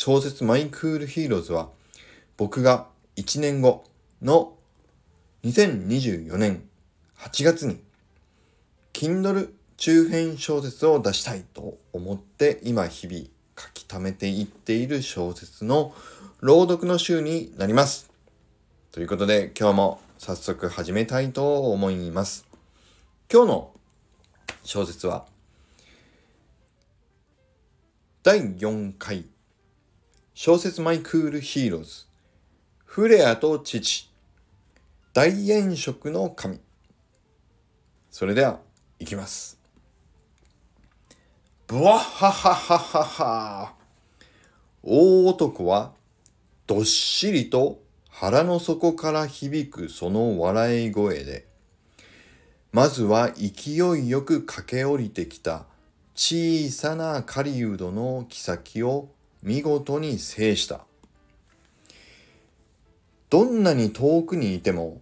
小説マイクールヒーローズは僕が1年後の2024年8月に Kindle 中編小説を出したいと思って今日々書き溜めていっている小説の朗読の週になります。ということで今日も早速始めたいと思います。今日の小説は第4回小説マイクールヒーローズ。フレアと父。大炎色の髪。それでは行きます。ブワッハハハハハ。大男はどっしりと腹の底から響くその笑い声で。まずは勢いよく駆け下りてきた小さな狩人の妃を見事に制した。どんなに遠くにいても、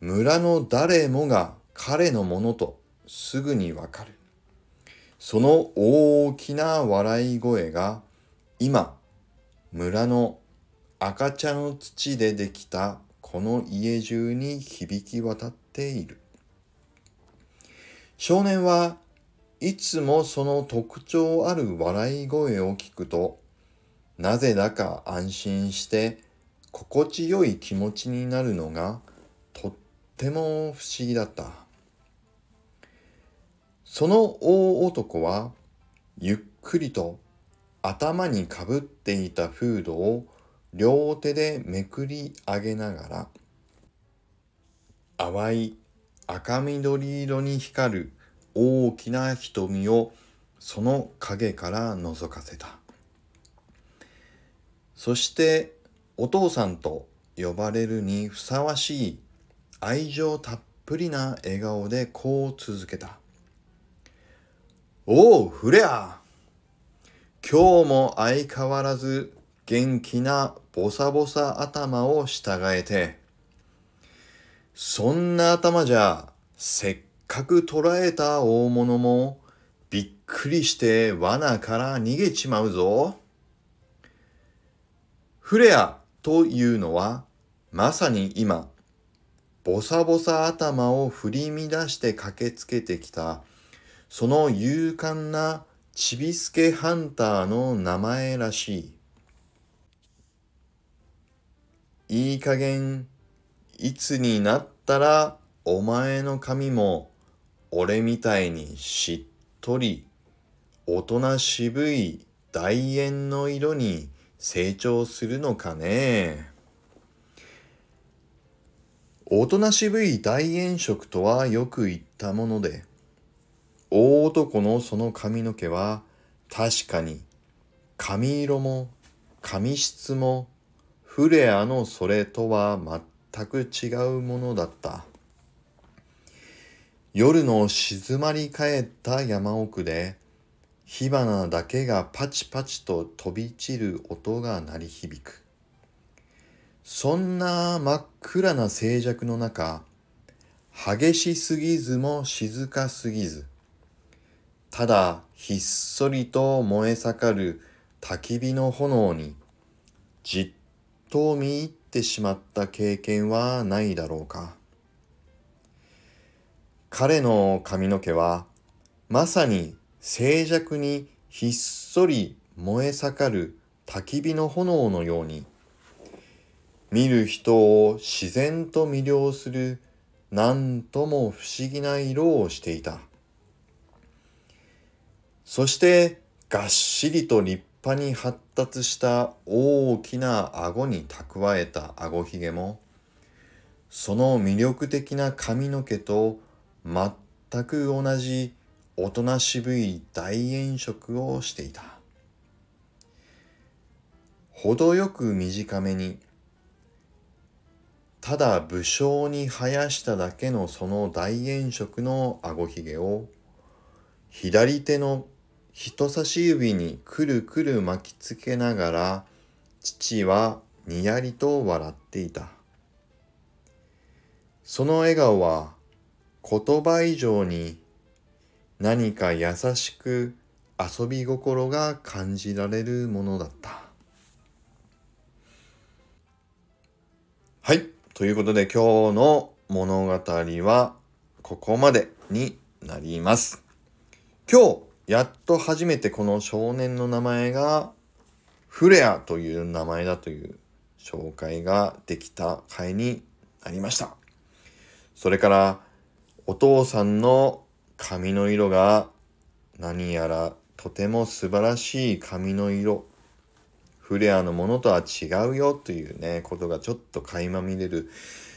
村の誰もが彼のものとすぐにわかる。その大きな笑い声が今、村の赤茶の土でできたこの家中に響き渡っている。少年はいつもその特徴ある笑い声を聞くとなぜだか安心して心地よい気持ちになるのがとっても不思議だった。その大男はゆっくりと頭にかぶっていたフードを両手でめくり上げながら淡い赤緑色に光る大きな瞳をその影から覗かせた。そしてお父さんと呼ばれるにふさわしい愛情たっぷりな笑顔でこう続けた。おう、フレア今日も相変わらず元気なボサボサ頭を従えて。そんな頭じゃ、せっかく捕らえた大物もびっくりして罠から逃げちまうぞ。フレアというのはまさに今、ボサボサ頭を振り乱して駆けつけてきた、その勇敢なちびすけハンターの名前らしい。いい加減、いつになったらお前の髪も俺みたいにしっとり、大人渋い大円の色に成長するのかね？おとなしぶい大炎色とはよく言ったもので、大男のその髪の毛は確かに髪色も髪質もフレアのそれとは全く違うものだった。夜の静まり返った山奥で火花だけがパチパチと飛び散る音が鳴り響く。そんな真っ暗な静寂の中、激しすぎずも静かすぎず、ただひっそりと燃え盛る焚き火の炎にじっと見入ってしまった経験はないだろうか。彼の髪の毛はまさに静寂にひっそり燃え盛る焚き火の炎のように見る人を自然と魅了する何とも不思議な色をしていた。そしてがっしりと立派に発達した大きな顎に蓄えた顎ひげもその魅力的な髪の毛と全く同じおとなしぶい大炎色をしていた。程よく短めにただ武将に生やしただけのその大炎色のあごひげを左手の人差し指にくるくる巻きつけながら父はにやりと笑っていたその笑顔は言葉以上に何か優しく遊び心が感じられるものだった。はい。ということで今日の物語はここまでになります。今日やっと初めてこの少年の名前がフレアという名前だという紹介ができた回になりました。それからお父さんの髪の色が何やらとても素晴らしい髪の色。フレアのものとは違うよというねことがちょっと垣間見れる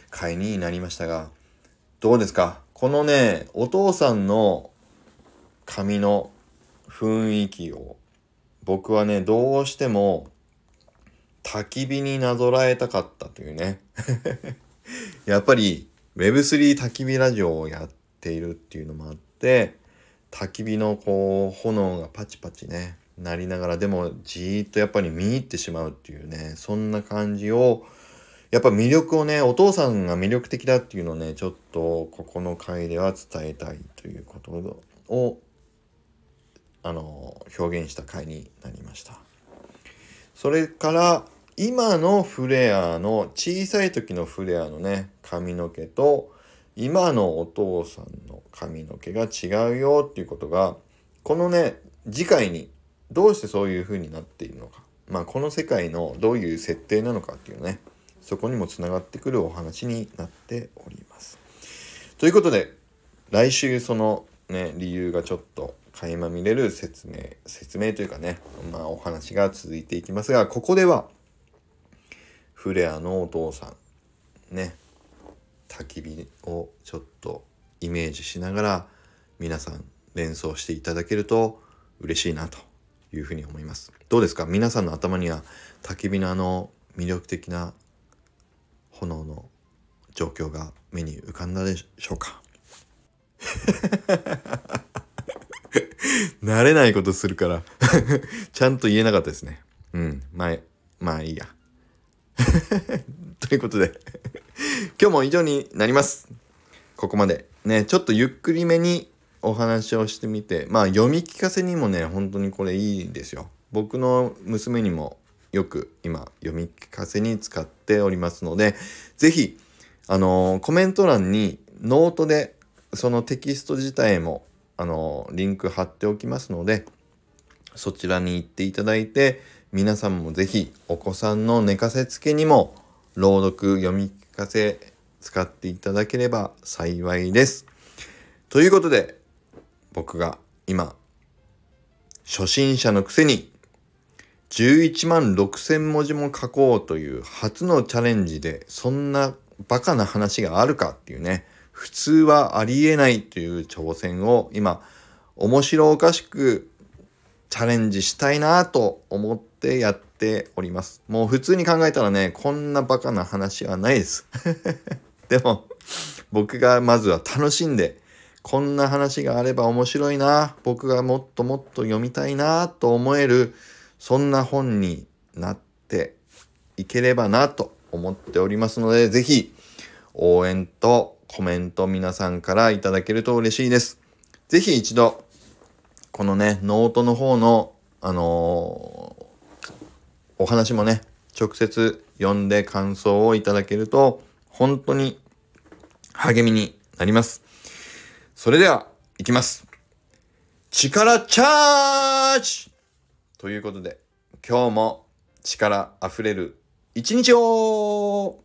回になりましたがどうですか？このねお父さんの髪の雰囲気を僕はねどうしても焚き火になぞらえたかったというね。やっぱり Web3 焚き火ラジオをやっているっていうのもあって焚き火のこう炎がパチパチねなりながらでもじーっとやっぱり見入ってしまうっていうねそんな感じをやっぱ魅力をねお父さんが魅力的だっていうのをねちょっとここの回では伝えたいということをあの表現した回になりました。それから今のフレアの小さい時のフレアのね髪の毛と今のお父さんの髪の毛が違うよっていうことがこのね次回にどうしてそういう風になっているのかまあこの世界のどういう設定なのかっていうねそこにもつながってくるお話になっております。ということで来週そのね理由がちょっと垣間見れる説明説明というかねまあお話が続いていきますがここではフレアのお父さんね焚き火をちょっとイメージしながら皆さん連想していただけると嬉しいなというふうに思います。どうですか？皆さんの頭には焚き火のあの魅力的な炎の状況が目に浮かんだでしょうか？慣れないことするからちゃんと言えなかったですね。うんまあまあいいや。ということで 今日も以上になります。ここまで。ね、ちょっとゆっくりめにお話をしてみて、まあ読み聞かせにもね、本当にこれいいですよ。僕の娘にもよく今読み聞かせに使っておりますので、是非あのー、コメント欄にノートでそのテキスト自体もあのー、リンク貼っておきますので、そちらに行っていただいて、皆さんも是非お子さんの寝かせつけにも朗読読み聞かせ使っていただければ幸いです。ということで僕が今初心者のくせに11万6000文字も書こうという初のチャレンジでそんなバカな話があるかっていうね普通はありえないという挑戦を今面白おかしくチャレンジしたいなと思ってやっております。もう普通に考えたらね、こんなバカな話はないです。でも、僕がまずは楽しんで、こんな話があれば面白いな、僕がもっともっと読みたいなと思える、そんな本になっていければなと思っておりますので、是非応援とコメント皆さんからいただけると嬉しいです。是非一度このね、ノートの方の、あのー、お話もね、直接読んで感想をいただけると、本当に励みになります。それでは、いきます。力チャージということで、今日も力溢れる一日を